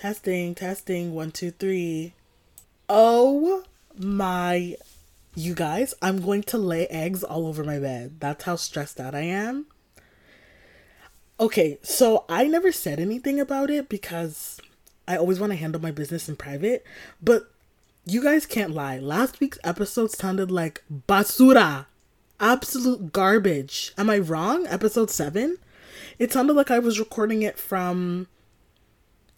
Testing, testing, one, two, three. Oh my, you guys, I'm going to lay eggs all over my bed. That's how stressed out I am. Okay, so I never said anything about it because I always want to handle my business in private, but you guys can't lie. Last week's episode sounded like basura. Absolute garbage. Am I wrong? Episode 7? It sounded like I was recording it from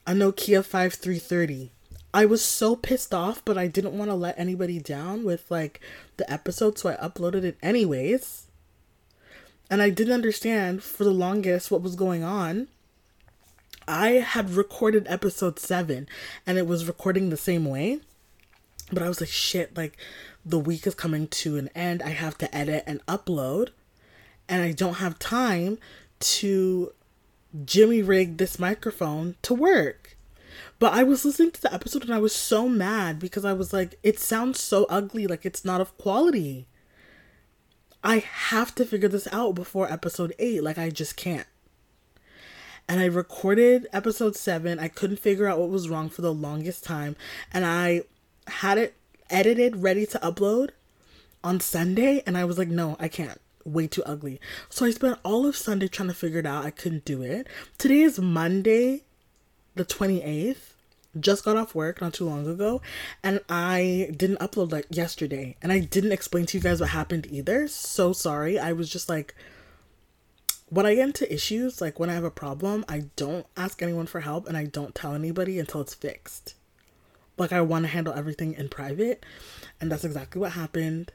a Nokia 5330. I was so pissed off, but I didn't want to let anybody down with like the episode, so I uploaded it anyways. And I didn't understand for the longest what was going on. I had recorded episode 7 and it was recording the same way. But I was like, shit, like the week is coming to an end. I have to edit and upload. And I don't have time to Jimmy rigged this microphone to work. But I was listening to the episode and I was so mad because I was like, it sounds so ugly, like it's not of quality. I have to figure this out before episode 8. Like, I just can't. And I recorded episode 7. I couldn't figure out what was wrong for the longest time. And I had it edited, ready to upload on Sunday. And I was like, no, I can't way too ugly. So I spent all of Sunday trying to figure it out. I couldn't do it. Today is Monday, the 28th. Just got off work not too long ago, and I didn't upload like yesterday. And I didn't explain to you guys what happened either. So sorry. I was just like, when I get into issues, like when I have a problem, I don't ask anyone for help and I don't tell anybody until it's fixed. Like I want to handle everything in private, and that's exactly what happened.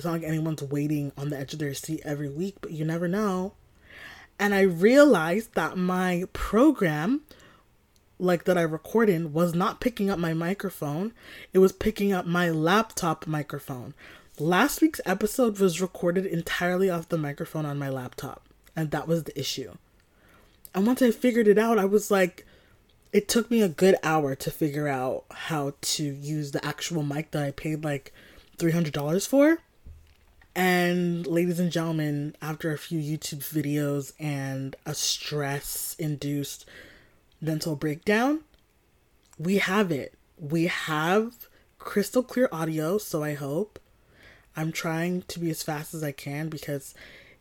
It's not like anyone's waiting on the edge of their seat every week, but you never know. And I realized that my program, like that I record in, was not picking up my microphone. It was picking up my laptop microphone. Last week's episode was recorded entirely off the microphone on my laptop, and that was the issue. And once I figured it out, I was like, it took me a good hour to figure out how to use the actual mic that I paid like $300 for. And ladies and gentlemen, after a few YouTube videos and a stress induced mental breakdown, we have it. We have crystal clear audio, so I hope. I'm trying to be as fast as I can because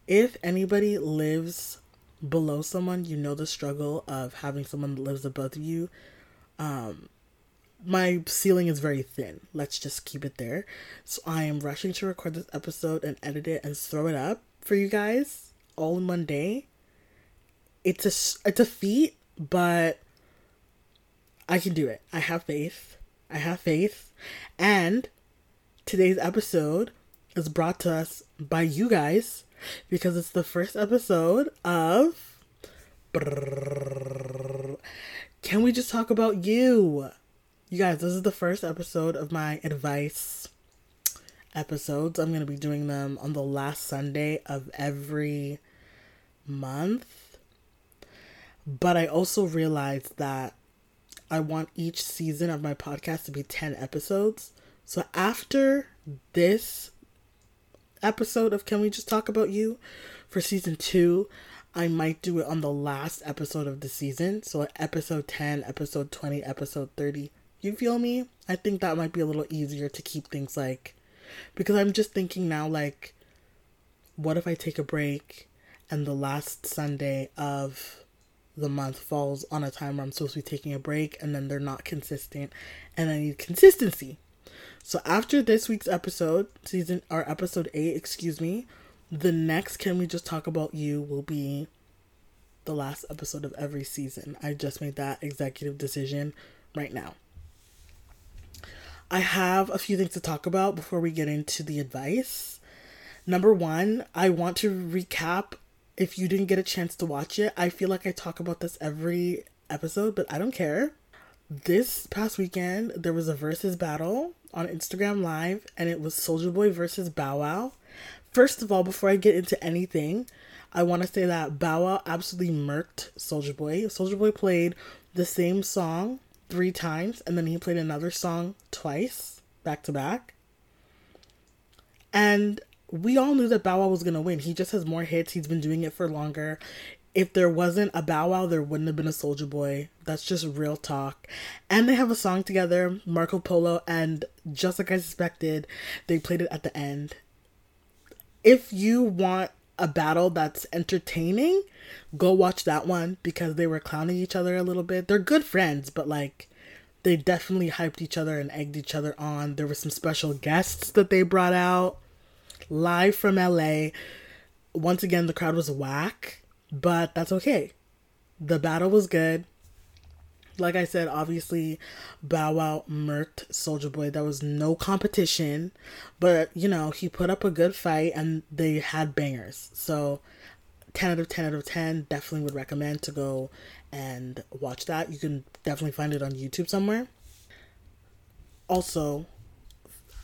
if anybody lives below someone, you know the struggle of having someone that lives above you. Um, my ceiling is very thin. Let's just keep it there. So I am rushing to record this episode and edit it and throw it up for you guys all in one day. It's a it's a feat, but I can do it. I have faith. I have faith. And today's episode is brought to us by you guys because it's the first episode of Can we just talk about you? You guys, this is the first episode of my advice episodes. I'm going to be doing them on the last Sunday of every month. But I also realized that I want each season of my podcast to be 10 episodes. So after this episode of Can We Just Talk About You for season two, I might do it on the last episode of the season. So episode 10, episode 20, episode 30 you feel me? I think that might be a little easier to keep things like because I'm just thinking now like what if I take a break and the last Sunday of the month falls on a time where I'm supposed to be taking a break and then they're not consistent and I need consistency. So after this week's episode, season or episode 8, excuse me, the next can we just talk about you will be the last episode of every season. I just made that executive decision right now. I have a few things to talk about before we get into the advice. Number one, I want to recap if you didn't get a chance to watch it. I feel like I talk about this every episode, but I don't care. This past weekend, there was a versus battle on Instagram Live, and it was Soldier Boy versus Bow Wow. First of all, before I get into anything, I want to say that Bow Wow absolutely murked Soldier Boy. Soldier Boy played the same song three times, and then he played another song twice, back to back. And we all knew that Bow Wow was gonna win. He just has more hits. He's been doing it for longer. if there wasn't a Bow Wow, there wouldn't have been a Soldier Boy. That's just real talk. And they have a song together, Marco Polo, and just like I suspected, they played it at the end. If you want a battle that's entertaining, go watch that one because they were clowning each other a little bit. They're good friends, but like they definitely hyped each other and egged each other on. There were some special guests that they brought out live from LA. Once again, the crowd was whack but that's okay. The battle was good. Like I said, obviously, Bow Wow murked Soldier Boy. There was no competition, but you know, he put up a good fight and they had bangers. So, 10 out of 10 out of 10, definitely would recommend to go and watch that. You can definitely find it on YouTube somewhere. Also,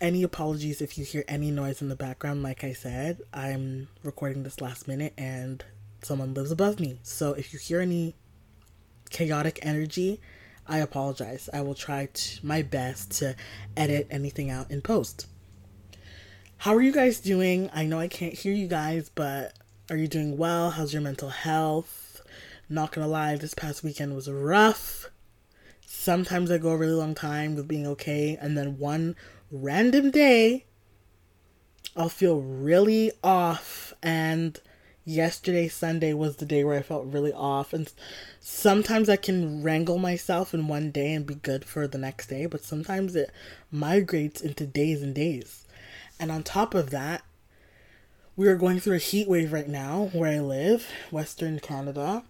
any apologies if you hear any noise in the background. Like I said, I'm recording this last minute and someone lives above me. So if you hear any chaotic energy, I apologize. I will try to, my best to edit anything out in post. How are you guys doing? I know I can't hear you guys, but are you doing well? How's your mental health? Not gonna lie, this past weekend was rough. Sometimes I go a really long time with being okay, and then one random day, I'll feel really off and yesterday sunday was the day where i felt really off and sometimes i can wrangle myself in one day and be good for the next day but sometimes it migrates into days and days. And on top of that we are going through a heat wave right now where i live western canada.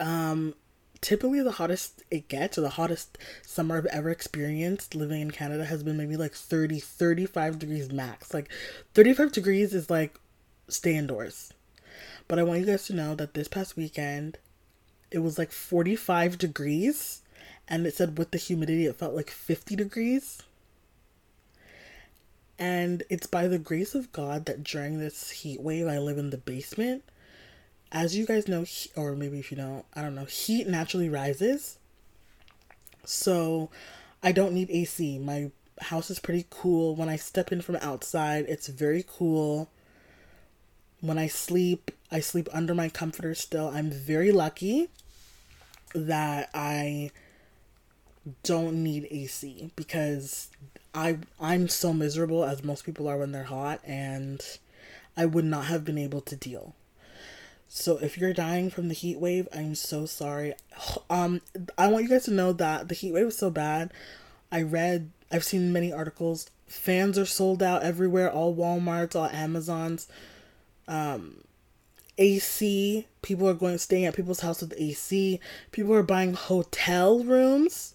Um typically the hottest it gets or the hottest summer i've ever experienced living in canada has been maybe like 30 35 degrees max. Like 35 degrees is like stay indoors. But I want you guys to know that this past weekend, it was like 45 degrees, and it said with the humidity, it felt like 50 degrees. And it's by the grace of God that during this heat wave, I live in the basement. As you guys know, or maybe if you don't, I don't know, heat naturally rises. So I don't need AC. My house is pretty cool. When I step in from outside, it's very cool. When I sleep, I sleep under my comforter still. I'm very lucky that I don't need AC because I I'm so miserable as most people are when they're hot and I would not have been able to deal. So if you're dying from the heat wave, I'm so sorry. Um I want you guys to know that the heat wave was so bad. I read I've seen many articles. Fans are sold out everywhere, all Walmarts, all Amazons um, AC. People are going staying at people's house with AC. People are buying hotel rooms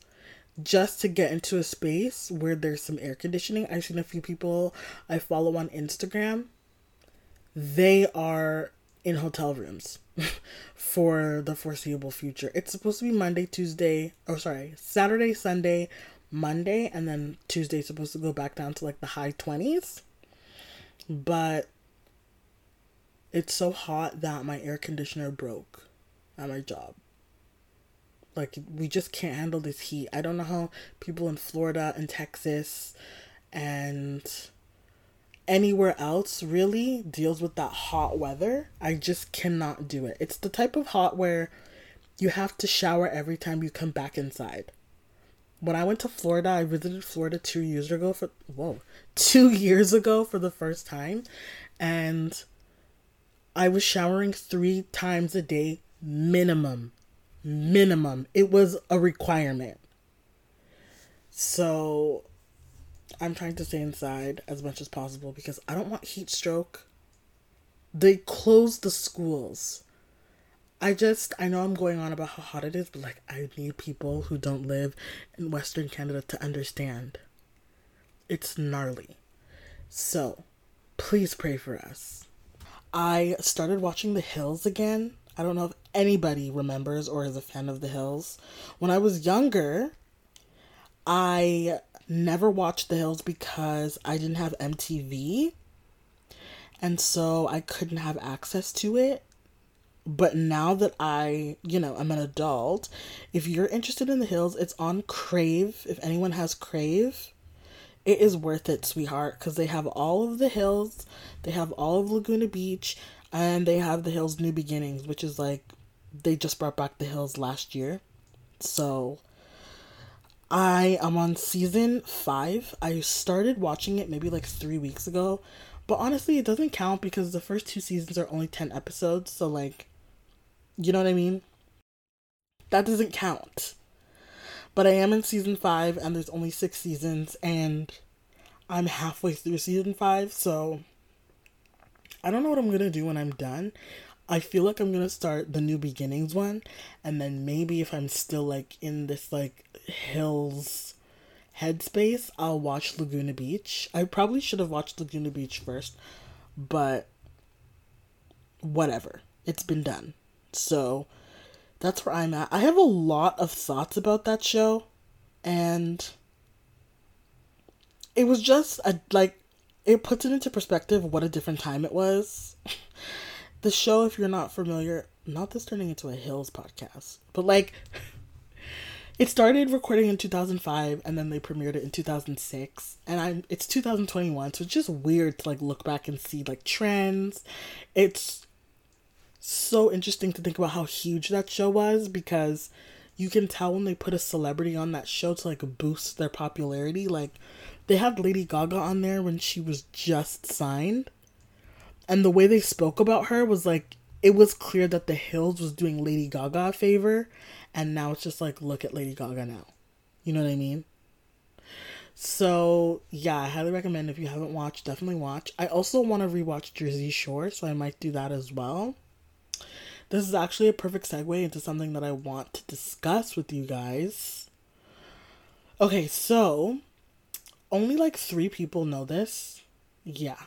just to get into a space where there's some air conditioning. I've seen a few people I follow on Instagram. They are in hotel rooms for the foreseeable future. It's supposed to be Monday, Tuesday, oh sorry, Saturday, Sunday, Monday, and then Tuesday supposed to go back down to like the high 20s. But it's so hot that my air conditioner broke at my job. Like we just can't handle this heat. I don't know how people in Florida and Texas and anywhere else really deals with that hot weather. I just cannot do it. It's the type of hot where you have to shower every time you come back inside. When I went to Florida, I visited Florida 2 years ago for whoa, 2 years ago for the first time and I was showering three times a day minimum. Minimum. It was a requirement. So I'm trying to stay inside as much as possible because I don't want heat stroke. They closed the schools. I just, I know I'm going on about how hot it is, but like, I need people who don't live in Western Canada to understand. It's gnarly. So, please pray for us. I started watching The Hills again. I don't know if anybody remembers or is a fan of The Hills. When I was younger, I never watched The Hills because I didn't have MTV. And so I couldn't have access to it. But now that I, you know, I'm an adult, if you're interested in The Hills, it's on Crave. If anyone has Crave, it is worth it, sweetheart, because they have all of the hills, they have all of Laguna Beach. And they have The Hills New Beginnings, which is like they just brought back The Hills last year. So I am on season five. I started watching it maybe like three weeks ago. But honestly, it doesn't count because the first two seasons are only 10 episodes. So, like, you know what I mean? That doesn't count. But I am in season five, and there's only six seasons, and I'm halfway through season five, so I don't know what I'm gonna do when I'm done. I feel like I'm gonna start the new beginnings one, and then maybe if I'm still like in this like hills headspace, I'll watch Laguna Beach. I probably should have watched Laguna Beach first, but whatever. It's been done. So that's where I'm at. I have a lot of thoughts about that show, and it was just a like it puts it into perspective what a different time it was. the show, if you're not familiar, not this turning into a Hills podcast, but like it started recording in 2005 and then they premiered it in 2006 and i'm it's 2021 so it's just weird to like look back and see like trends it's so interesting to think about how huge that show was because you can tell when they put a celebrity on that show to like boost their popularity. Like they had Lady Gaga on there when she was just signed. And the way they spoke about her was like it was clear that the Hills was doing Lady Gaga a favor and now it's just like look at Lady Gaga now. You know what I mean? So yeah, I highly recommend if you haven't watched, definitely watch. I also want to rewatch Jersey Shore, so I might do that as well. This is actually a perfect segue into something that I want to discuss with you guys. Okay, so only like three people know this. Yeah.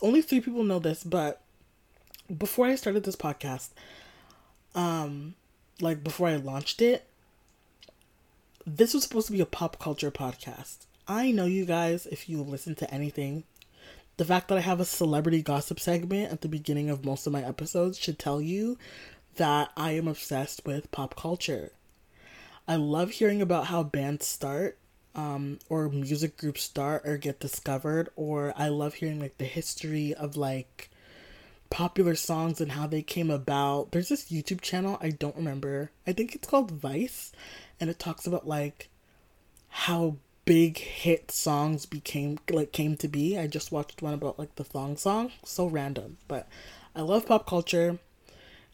Only three people know this, but before I started this podcast, um, like before I launched it, this was supposed to be a pop culture podcast. I know you guys, if you listen to anything, the fact that I have a celebrity gossip segment at the beginning of most of my episodes should tell you that I am obsessed with pop culture. I love hearing about how bands start, um, or music groups start or get discovered, or I love hearing like the history of like popular songs and how they came about. There's this YouTube channel, I don't remember. I think it's called Vice, and it talks about like how big hit songs became like came to be. I just watched one about like the thong song. So random, but I love pop culture.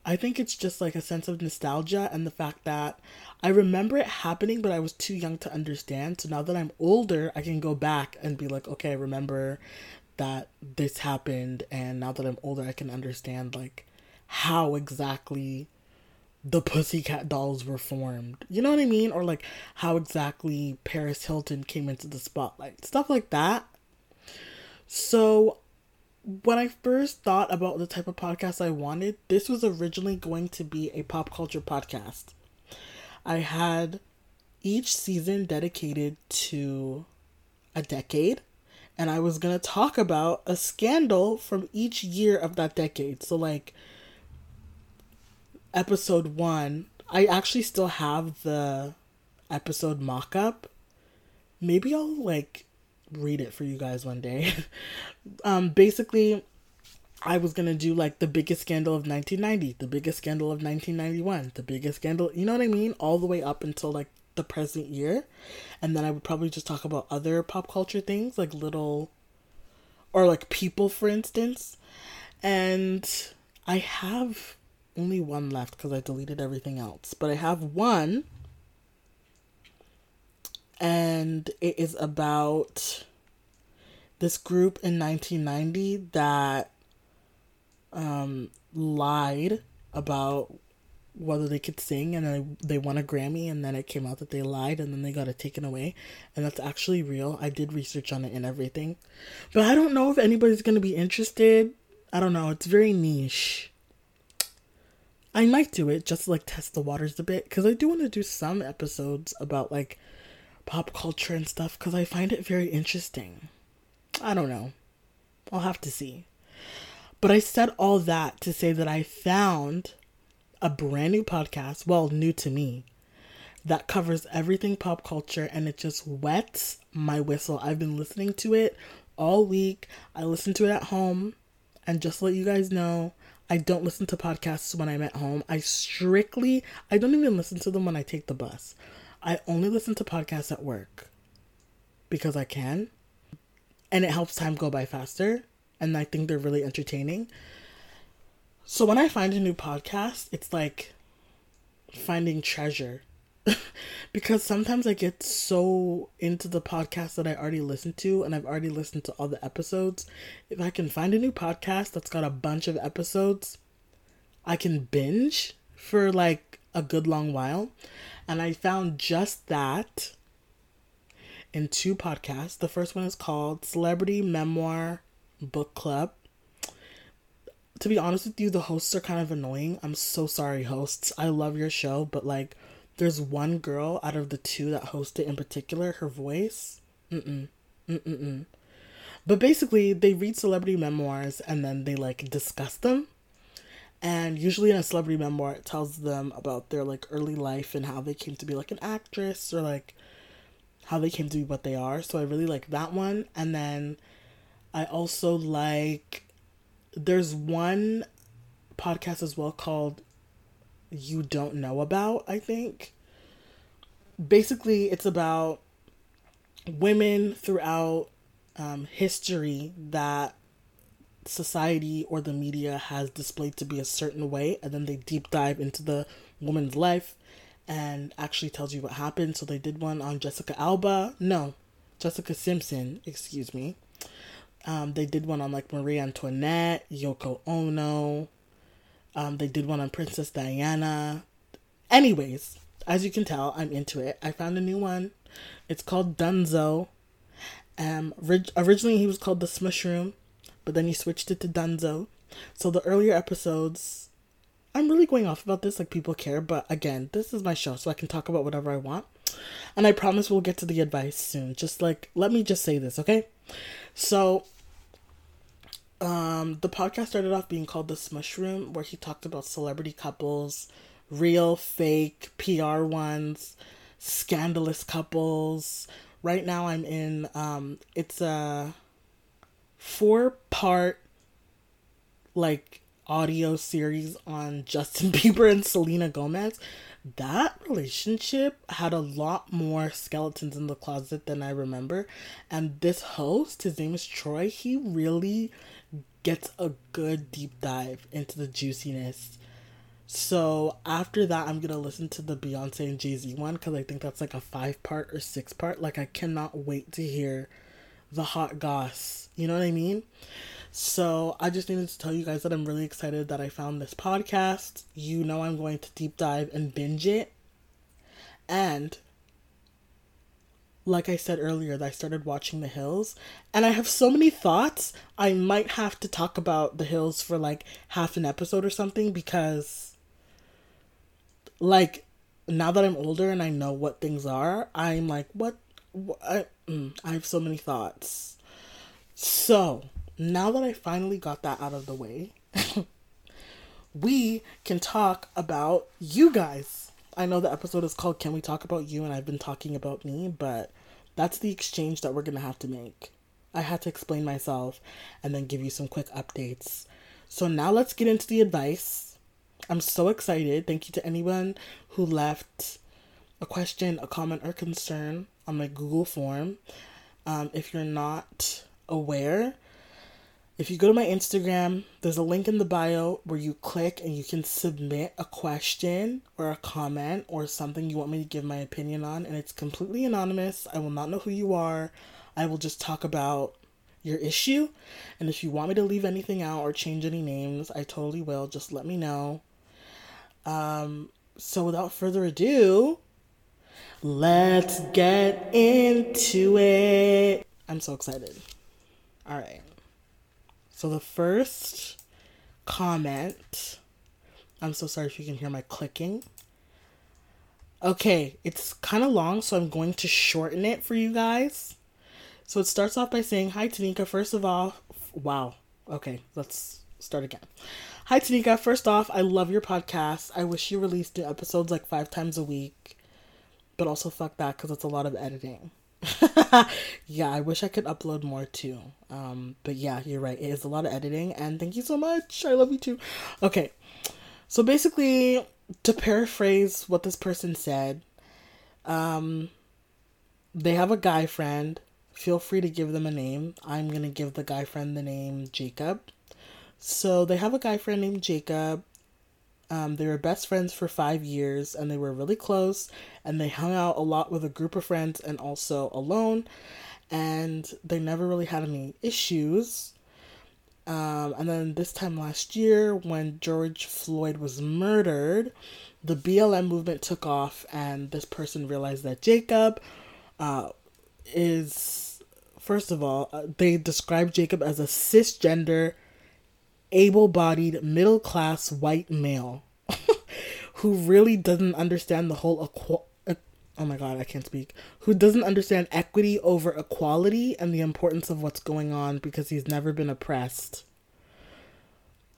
I think it's just like a sense of nostalgia and the fact that I remember it happening, but I was too young to understand. So now that I'm older, I can go back and be like, okay, I remember that this happened. And now that I'm older, I can understand like how exactly the Pussycat Dolls were formed. You know what I mean? Or like how exactly Paris Hilton came into the spotlight. Stuff like that. So when I first thought about the type of podcast I wanted, this was originally going to be a pop culture podcast. I had each season dedicated to a decade, and I was going to talk about a scandal from each year of that decade. So, like, episode one, I actually still have the episode mock up. Maybe I'll like read it for you guys one day. um, basically, I was gonna do like the biggest scandal of 1990, the biggest scandal of 1991, the biggest scandal, you know what I mean? All the way up until like the present year. And then I would probably just talk about other pop culture things, like little, or like people, for instance. And I have only one left because I deleted everything else. But I have one, and it is about this group in 1990 that um, lied about whether they could sing and then they won a Grammy and then it came out that they lied and then they got it taken away and that's actually real. I did research on it and everything. But I don't know if anybody's going to be interested. I don't know. It's very niche. I might do it just to, like test the waters a bit because I do want to do some episodes about like pop culture and stuff because I find it very interesting. I don't know. I'll have to see. But I said all that to say that I found a brand new podcast, well, new to me, that covers everything pop culture and it just wets my whistle. I've been listening to it all week. I listen to it at home and just let you guys know, I don't listen to podcasts when I'm at home. I strictly, I don't even listen to them when I take the bus. I only listen to podcasts at work because I can. And it helps time go by faster. And I think they're really entertaining. So when I find a new podcast, it's like finding treasure. because sometimes I get so into the podcast that I already listened to and I've already listened to all the episodes. If I can find a new podcast that's got a bunch of episodes, I can binge for like a good long while. And I found just that in two podcasts. The first one is called Celebrity Memoir Book Club. To be honest with you, the hosts are kind of annoying. I'm so sorry, hosts. I love your show, but like, there's one girl out of the two that hosted in particular, her voice. Mm-mm. Mm-mm-mm. But basically, they read celebrity memoirs and then they like discuss them. And usually in a celebrity memoir, it tells them about their like early life and how they came to be like an actress or like how they came to be what they are. So I really like that one. And then I also like there's one podcast as well called You Don't Know About, I think. Basically, it's about women throughout um, history that society or the media has displayed to be a certain way, and then they deep dive into the woman's life and actually tells you what happened. So they did one on Jessica Alba. No, Jessica Simpson, excuse me. Um, they did one on like Marie Antoinette, Yoko Ono. Um, they did one on Princess Diana. Anyways, as you can tell, I'm into it. I found a new one. It's called Dunzo. Um, originally he was called the Smushroom, but then he switched it to Dunzo. So the earlier episodes I'm really going off about this like people care, but again, this is my show, so I can talk about whatever I want. And I promise we'll get to the advice soon. Just like let me just say this, okay? So um the podcast started off being called the Smush Room, where he talked about celebrity couples, real, fake, PR ones, scandalous couples. Right now I'm in um it's a four part like audio series on Justin Bieber and Selena Gomez, that relationship had a lot more skeletons in the closet than I remember. And this host, his name is Troy, he really gets a good deep dive into the juiciness. So after that, I'm gonna listen to the Beyonce and Jay Z one because I think that's like a five part or six part. Like, I cannot wait to hear the hot goss. You know what I mean? So I just needed to tell you guys that I'm really excited that I found this podcast. You know, I'm going to deep dive and binge it. And like I said earlier, that I started watching The Hills, and I have so many thoughts. I might have to talk about The Hills for like half an episode or something because, like, now that I'm older and I know what things are, I'm like, what? what I, mm, I have so many thoughts. So, now that I finally got that out of the way, we can talk about you guys. I know the episode is called Can We Talk About You? And I've been talking about me, but that's the exchange that we're going to have to make. I had to explain myself and then give you some quick updates. So now let's get into the advice. I'm so excited. Thank you to anyone who left a question, a comment, or concern on my Google form. Um, if you're not aware, if you go to my Instagram, there's a link in the bio where you click and you can submit a question or a comment or something you want me to give my opinion on, and it's completely anonymous. I will not know who you are. I will just talk about your issue. And if you want me to leave anything out or change any names, I totally will. Just let me know. Um, so without further ado, let's get into it. I'm so excited. All right. So the first comment, I'm so sorry if you can hear my clicking. Okay, it's kind of long, so I'm going to shorten it for you guys. So it starts off by saying, Hi, Tanika. First of all, wow. Okay, let's start again. Hi, Tanika. First off, I love your podcast. I wish you released new episodes like five times a week, but also fuck that because it's a lot of editing. yeah, I wish I could upload more too. Um, but yeah, you're right. It is a lot of editing, and thank you so much. I love you too. Okay, so basically, to paraphrase what this person said, um, they have a guy friend. Feel free to give them a name. I'm gonna give the guy friend the name Jacob. So they have a guy friend named Jacob. Um, they were best friends for five years and they were really close and they hung out a lot with a group of friends and also alone and they never really had any issues. Um, and then this time last year, when George Floyd was murdered, the BLM movement took off, and this person realized that Jacob uh, is, first of all, uh, they described Jacob as a cisgender able bodied, middle class white male who really doesn't understand the whole equal. Oh my god, I can't speak. Who doesn't understand equity over equality and the importance of what's going on because he's never been oppressed.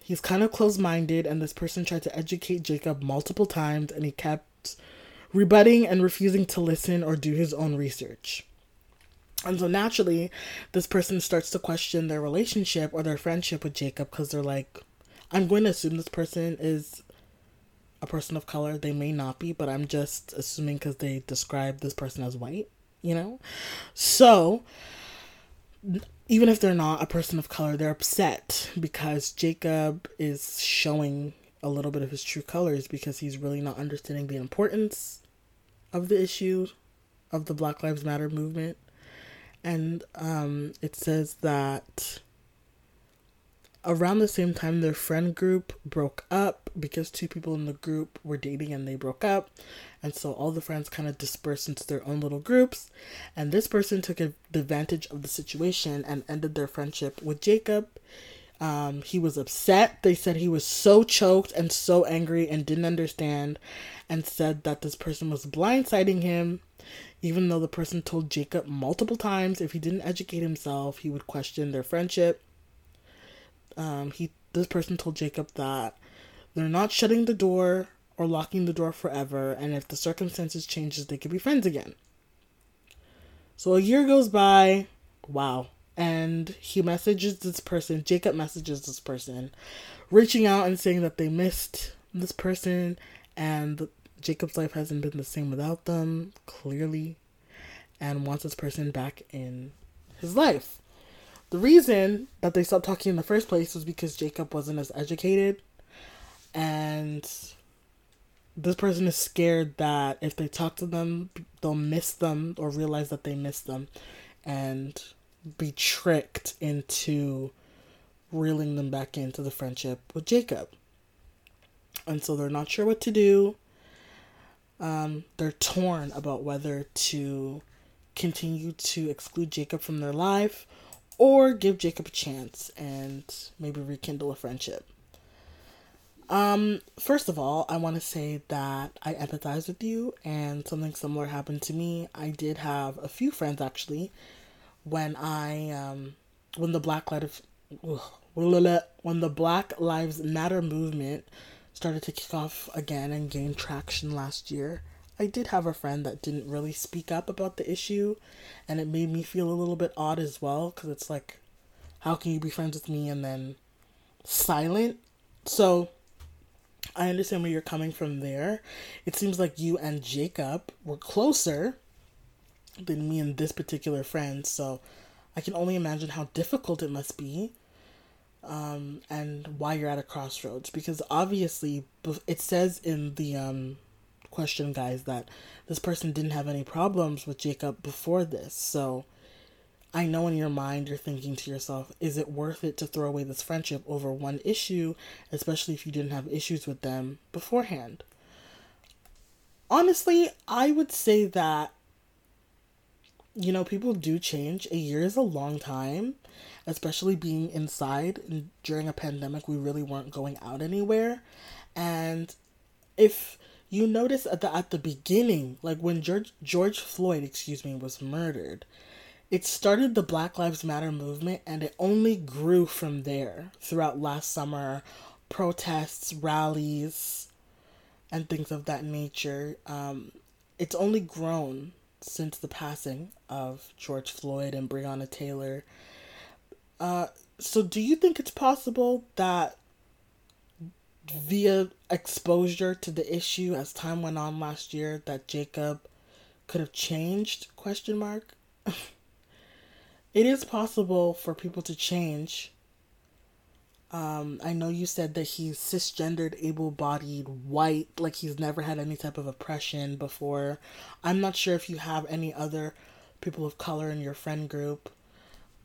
He's kind of close minded, and this person tried to educate Jacob multiple times, and he kept rebutting and refusing to listen or do his own research. And so naturally, this person starts to question their relationship or their friendship with Jacob because they're like, I'm going to assume this person is a person of color. They may not be, but I'm just assuming because they describe this person as white, you know? So, even if they're not a person of color, they're upset because Jacob is showing a little bit of his true colors because he's really not understanding the importance of the issue of the Black Lives Matter movement and um, it says that around the same time their friend group broke up because two people in the group were dating and they broke up. And so all the friends kind of dispersed into their own little groups. And this person took advantage of the situation and ended their friendship with jacob um, he was upset they said he was so choked and so angry and didn't understand and said that this person was blindsiding him even though the person told Jacob multiple times if he didn't educate himself, he would question their friendship. Um, he this person told Jacob that they're not shutting the door or locking the door forever, and if the circumstances changes, they could be friends again. So a year goes by, wow, and he messages this person. Jacob messages this person, reaching out and saying that they missed this person and Jacob's life hasn't been the same without them, clearly, and wants this person back in his life. The reason that they stopped talking in the first place was because Jacob wasn't as educated, and this person is scared that if they talk to them, they'll miss them or realize that they miss them and be tricked into reeling them back into the friendship with Jacob. And so they're not sure what to do. Um, they're torn about whether to continue to exclude Jacob from their life or give Jacob a chance and maybe rekindle a friendship. Um, first of all, I want to say that I empathize with you, and something similar happened to me. I did have a few friends actually when I um when the Black Lives when the Black Lives Matter movement started to kick off again and gain traction last year, I did have a friend that didn't really speak up about the issue, and it made me feel a little bit odd as well because it's like, how can you be friends with me and then silent? So I understand where you're coming from there. It seems like you and Jacob were closer than me and this particular friend, so I can only imagine how difficult it must be um, and why you're at a crossroads. Because obviously, it says in the um, question, guys, that this person didn't have any problems with Jacob before this. So I know in your mind you're thinking to yourself, is it worth it to throw away this friendship over one issue, especially if you didn't have issues with them beforehand? Honestly, I would say that you know, people do change. A year is a long time, especially being inside. During a pandemic, we really weren't going out anywhere. And if you notice at the at the beginning, like when George George Floyd, excuse me, was murdered, it started the Black Lives Matter movement and it only grew from there throughout last summer, protests, rallies, and things of that nature. Um, it's only grown since the passing of George Floyd and Breonna Taylor. Uh, so, do you think it's possible that via exposure to the issue as time went on last year, that Jacob could have changed? Question mark. it is possible for people to change. Um, I know you said that he's cisgendered, able bodied, white, like he's never had any type of oppression before. I'm not sure if you have any other people of color in your friend group.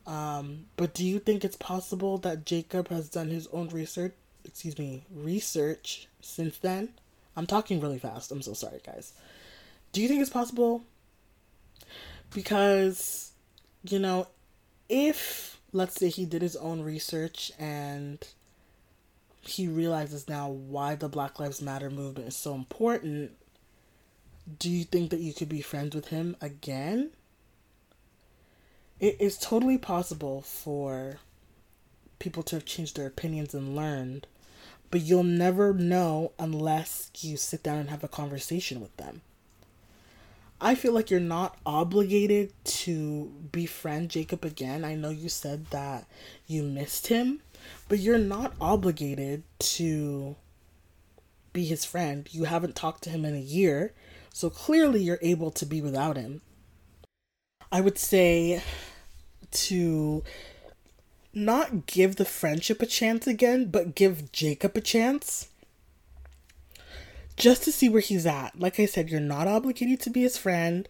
Um, but do you think it's possible that Jacob has done his own research, excuse me, research since then? I'm talking really fast. I'm so sorry, guys. Do you think it's possible? Because, you know, if, let's say, he did his own research and he realizes now why the Black Lives Matter movement is so important, do you think that you could be friends with him again? it is totally possible for people to have changed their opinions and learned, but you'll never know unless you sit down and have a conversation with them. I feel like you're not obligated to befriend Jacob again. I know you said that you missed him, but you're not obligated to be his friend. You haven't talked to him in a year, so clearly you're able to be without him. I would say to not give the friendship a chance again, but give Jacob a chance just to see where he's at. Like I said, you're not obligated to be his friend.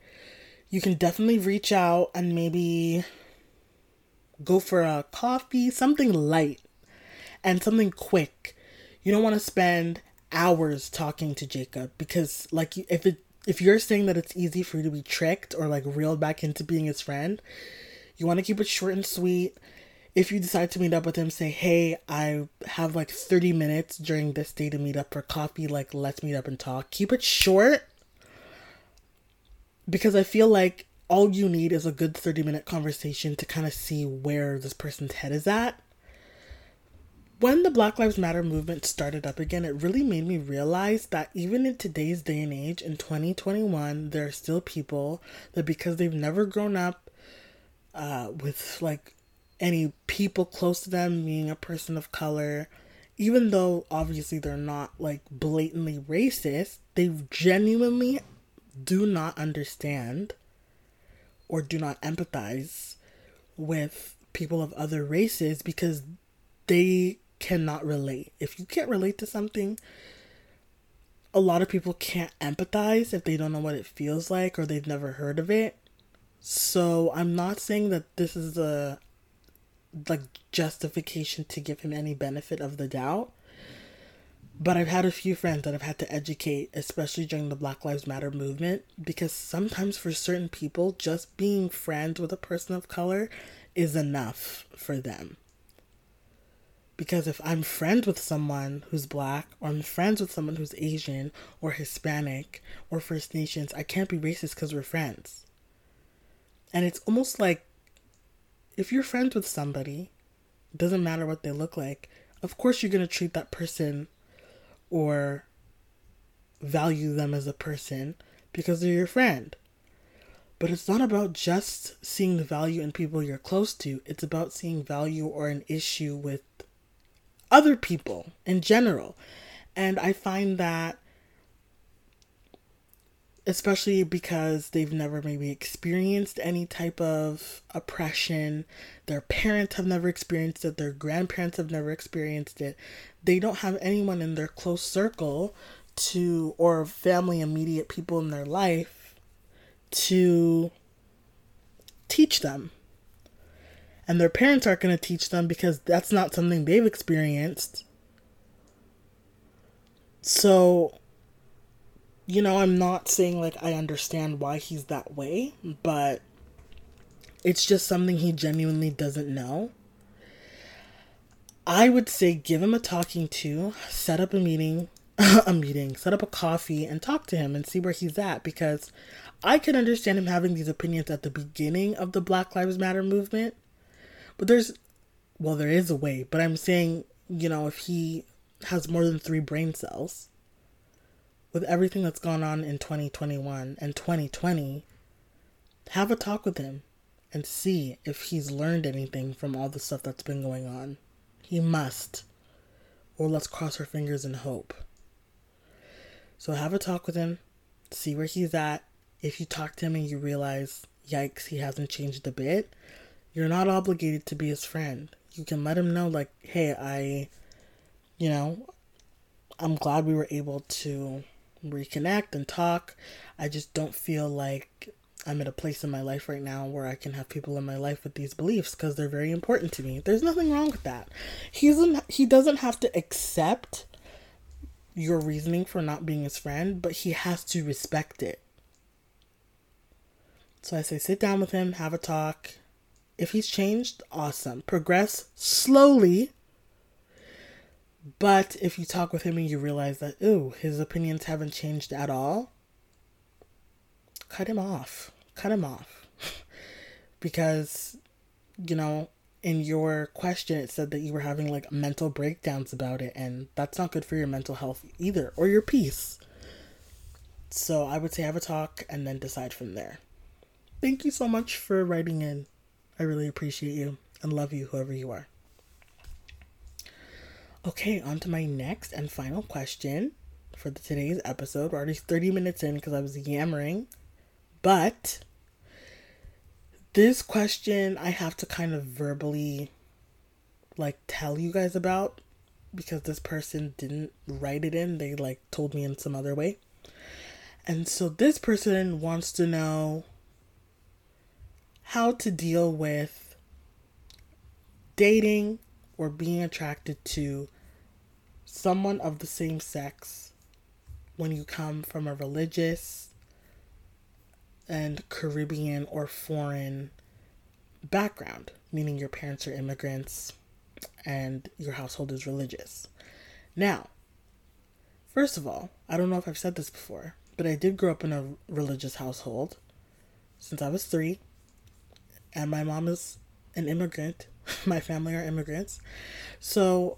You can definitely reach out and maybe go for a coffee, something light and something quick. You don't want to spend hours talking to Jacob because like if it if you're saying that it's easy for you to be tricked or like reeled back into being his friend, you want to keep it short and sweet. If you decide to meet up with him, say, hey, I have like 30 minutes during this day to meet up for coffee. Like, let's meet up and talk. Keep it short because I feel like all you need is a good 30 minute conversation to kind of see where this person's head is at. When the Black Lives Matter movement started up again, it really made me realize that even in today's day and age, in 2021, there are still people that because they've never grown up uh, with like any people close to them being a person of color, even though obviously they're not like blatantly racist, they genuinely do not understand or do not empathize with people of other races because they cannot relate. If you can't relate to something, a lot of people can't empathize if they don't know what it feels like or they've never heard of it. So I'm not saying that this is a like justification to give him any benefit of the doubt. But I've had a few friends that I've had to educate, especially during the Black Lives Matter movement, because sometimes for certain people, just being friends with a person of color is enough for them. Because if I'm friends with someone who's black, or I'm friends with someone who's Asian, or Hispanic, or First Nations, I can't be racist because we're friends. And it's almost like if you're friends with somebody, doesn't matter what they look like, of course you're going to treat that person or value them as a person because they're your friend. But it's not about just seeing the value in people you're close to, it's about seeing value or an issue with other people in general. And I find that especially because they've never maybe experienced any type of oppression. Their parents have never experienced it, their grandparents have never experienced it. They don't have anyone in their close circle to, or family, immediate people in their life to teach them. And their parents aren't going to teach them because that's not something they've experienced. So you know, I'm not saying like I understand why he's that way, but it's just something he genuinely doesn't know. I would say give him a talking to, set up a meeting, a meeting, set up a coffee and talk to him and see where he's at because I can understand him having these opinions at the beginning of the Black Lives Matter movement. But there's well, there is a way, but I'm saying, you know, if he has more than 3 brain cells, with everything that's gone on in 2021 and 2020, have a talk with him and see if he's learned anything from all the stuff that's been going on. He must. Or let's cross our fingers and hope. So have a talk with him, see where he's at. If you talk to him and you realize, yikes, he hasn't changed a bit, you're not obligated to be his friend. You can let him know, like, hey, I, you know, I'm glad we were able to reconnect and talk. I just don't feel like I'm at a place in my life right now where I can have people in my life with these beliefs because they're very important to me. There's nothing wrong with that. He's he doesn't have to accept your reasoning for not being his friend, but he has to respect it. So I say sit down with him, have a talk. If he's changed, awesome. Progress slowly. But if you talk with him and you realize that, ooh, his opinions haven't changed at all, cut him off. Cut him off. because, you know, in your question, it said that you were having like mental breakdowns about it, and that's not good for your mental health either, or your peace. So I would say have a talk and then decide from there. Thank you so much for writing in. I really appreciate you and love you, whoever you are. Okay, on to my next and final question for the, today's episode. We're already 30 minutes in because I was yammering. But this question I have to kind of verbally like tell you guys about because this person didn't write it in. They like told me in some other way. And so this person wants to know how to deal with dating or being attracted to someone of the same sex when you come from a religious and Caribbean or foreign background, meaning your parents are immigrants and your household is religious. Now, first of all, I don't know if I've said this before, but I did grow up in a religious household since I was three, and my mom is an immigrant. my family are immigrants. So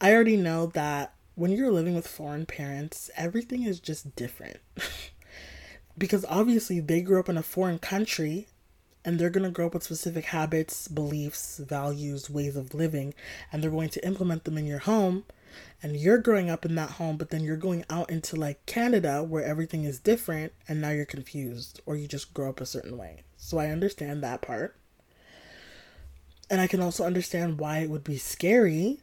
I already know that when you're living with foreign parents, everything is just different. because obviously they grew up in a foreign country and they're going to grow up with specific habits, beliefs, values, ways of living, and they're going to implement them in your home. And you're growing up in that home, but then you're going out into like Canada where everything is different, and now you're confused, or you just grow up a certain way. So I understand that part. And I can also understand why it would be scary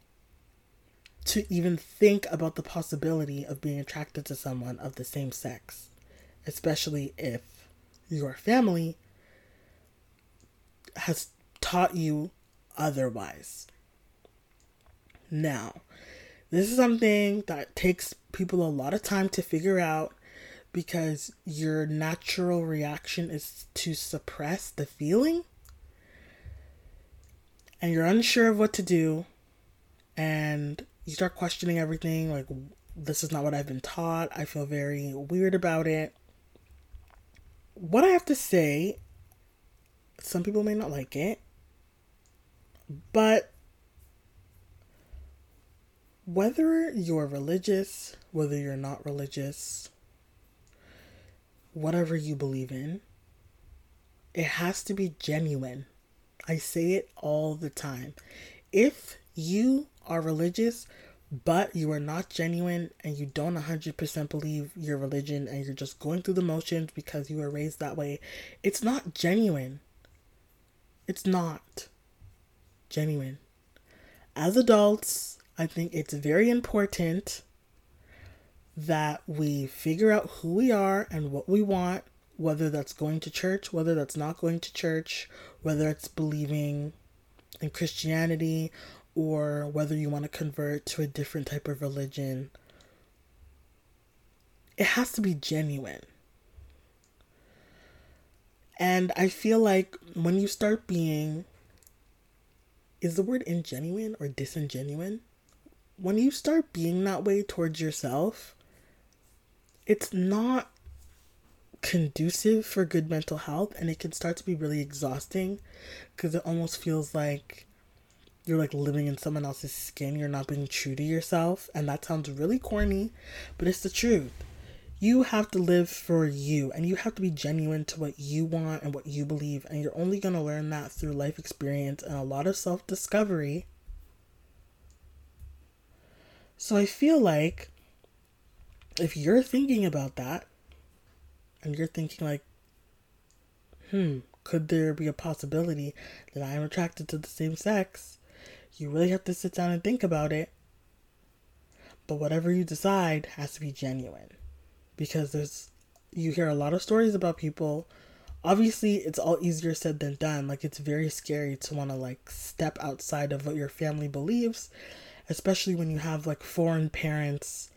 to even think about the possibility of being attracted to someone of the same sex especially if your family has taught you otherwise. Now, this is something that takes people a lot of time to figure out because your natural reaction is to suppress the feeling and you're unsure of what to do and you start questioning everything like this is not what I've been taught. I feel very weird about it what I have to say, some people may not like it, but whether you're religious, whether you're not religious, whatever you believe in, it has to be genuine. I say it all the time. If you are religious, but you are not genuine and you don't 100% believe your religion and you're just going through the motions because you were raised that way, it's not genuine. It's not genuine. As adults, I think it's very important that we figure out who we are and what we want, whether that's going to church, whether that's not going to church, whether it's believing in Christianity or whether you want to convert to a different type of religion, it has to be genuine. And I feel like when you start being, is the word ingenuine or disingenuine? When you start being that way towards yourself, it's not conducive for good mental health and it can start to be really exhausting because it almost feels like you're like living in someone else's skin, you're not being true to yourself. And that sounds really corny, but it's the truth. You have to live for you and you have to be genuine to what you want and what you believe. And you're only going to learn that through life experience and a lot of self discovery. So I feel like if you're thinking about that and you're thinking, like, hmm, could there be a possibility that I am attracted to the same sex? You really have to sit down and think about it. But whatever you decide has to be genuine. Because there's, you hear a lot of stories about people. Obviously, it's all easier said than done. Like, it's very scary to want to, like, step outside of what your family believes, especially when you have, like, foreign parents.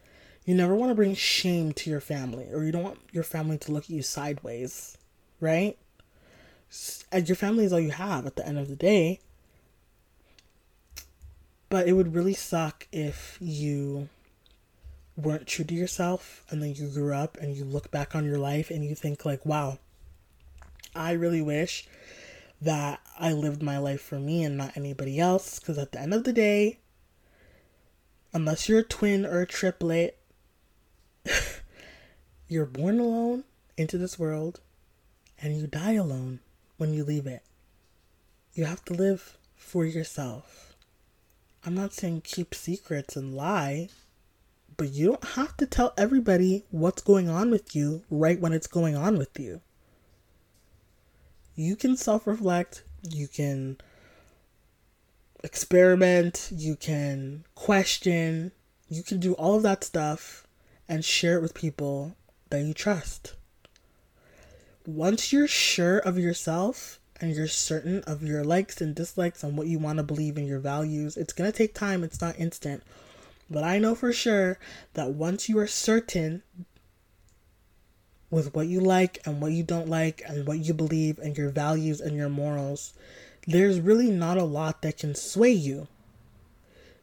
You never want to bring shame to your family, or you don't want your family to look at you sideways, right? And your family is all you have at the end of the day. But it would really suck if you weren't true to yourself and then you grew up and you look back on your life and you think like wow i really wish that i lived my life for me and not anybody else. Because at the end of the day unless you're a twin or a triplet you're born alone into this world and you die alone when you leave it. You have to live for yourself i'm not saying keep secrets and lie but you don't have to tell everybody what's going on with you right when it's going on with you. You can self reflect, you can experiment, you can question, you can do all of that stuff and share it with people that you trust. Once you're sure of yourself and you're certain of your likes and dislikes and what you want to believe in your values, it's going to take time, it's not instant. But I know for sure that once you are certain with what you like and what you don't like and what you believe and your values and your morals, there's really not a lot that can sway you.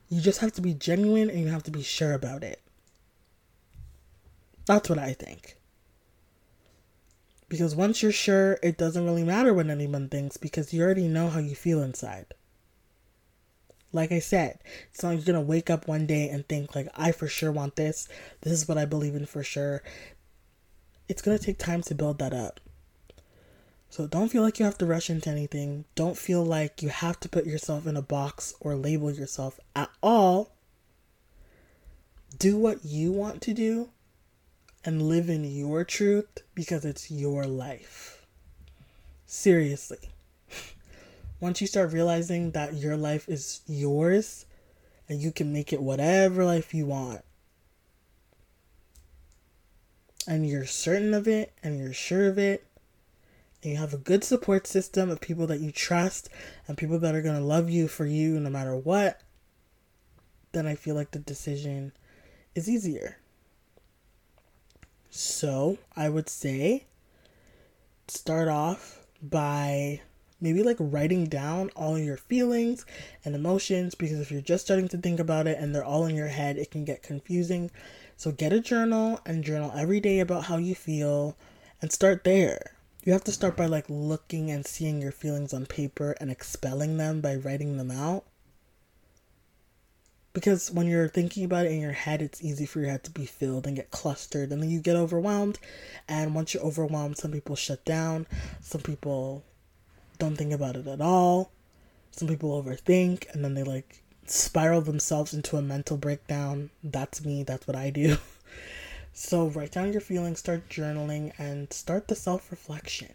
You just have to be genuine and you have to be sure about it. That's what I think. Because once you're sure, it doesn't really matter what anyone thinks because you already know how you feel inside. Like I said, it's not like you're gonna wake up one day and think like I for sure want this. This is what I believe in for sure. It's gonna take time to build that up. So don't feel like you have to rush into anything. Don't feel like you have to put yourself in a box or label yourself at all. Do what you want to do and live in your truth because it's your life. Seriously once you start realizing that your life is yours and you can make it whatever life you want, and you're certain of it and you're sure of it, and you have a good support system of people that you trust and people that are going to love you for you no matter what, then I feel like the decision is easier. So I would say start off by maybe like writing down all your feelings and emotions because if you're just starting to think about it and they're all in your head, it can get confusing. So get a journal and journal every day about how you feel and start there. You have to start by like looking and seeing your feelings on paper and expelling them by writing them out. Because when you're thinking about it in your head, it's easy for your head to be filled and get clustered, and then you get overwhelmed. And once you're overwhelmed, some people shut down, some people don't think about it at all. Some people overthink and then they like spiral themselves into a mental breakdown. That's me, that's what I do. so write down your feelings, start journaling, and start the self reflection.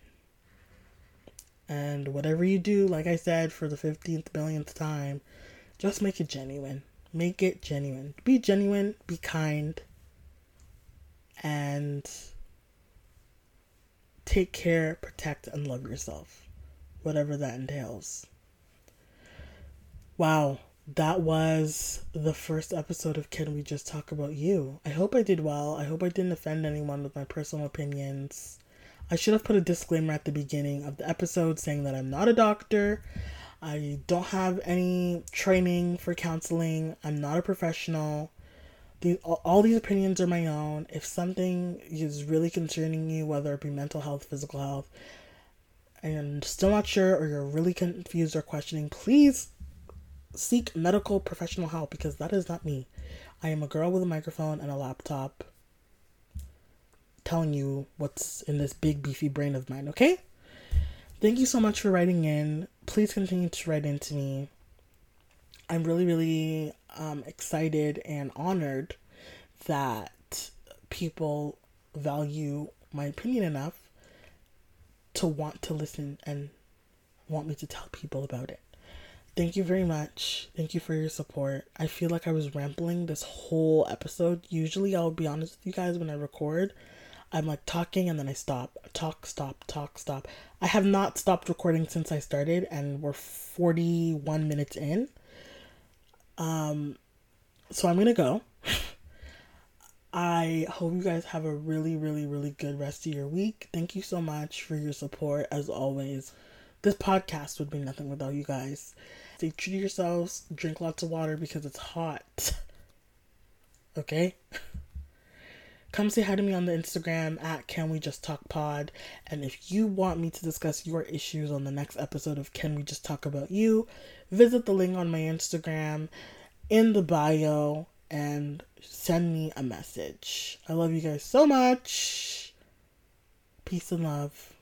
And whatever you do, like I said for the 15th billionth time, just make it genuine. Make it genuine. Be genuine, be kind, and take care, protect, and love yourself whatever that entails. Wow, that was the first episode of Can We Just Talk About You? I hope I did well. I hope I didn't offend anyone with my personal opinions. I should have put a disclaimer at the beginning of the episode saying that I'm not a doctor. I don't have any training for counseling. I'm not a professional. These, all these opinions are my own. If something is really concerning you, whether it be mental health, physical health, and still not sure or you're really confused or questioning, please seek medical professional help because that is not me. I am a girl with a microphone and a laptop telling you what's in this big beefy brain of mine, okay? Thank you so much for writing in. Please continue to write in to me. I'm really, really um, excited and honored that people value my opinion enough to want to listen and want me to tell people about it. Thank you very much. Thank you for your support. I feel like I was rambling this whole episode. Usually, I'll be honest with you guys when I record, I'm like talking and then I stop. Talk, stop, talk, stop. I have not stopped recording since I started, and we're 41 minutes in. Um, so I'm gonna go. I hope you guys have a really, really, really good rest of your week. Thank you so much for your support as always. This podcast would be nothing without you guys. Stay true to yourselves, drink lots of water because it's hot. Okay? Come say hi to me on the Instagram at Can We Just Talk Pod. And if you want me to discuss your issues on the next episode of Can We Just Talk About You, visit the link on my Instagram in the bio and send me a message. I love you guys so much. Peace and love.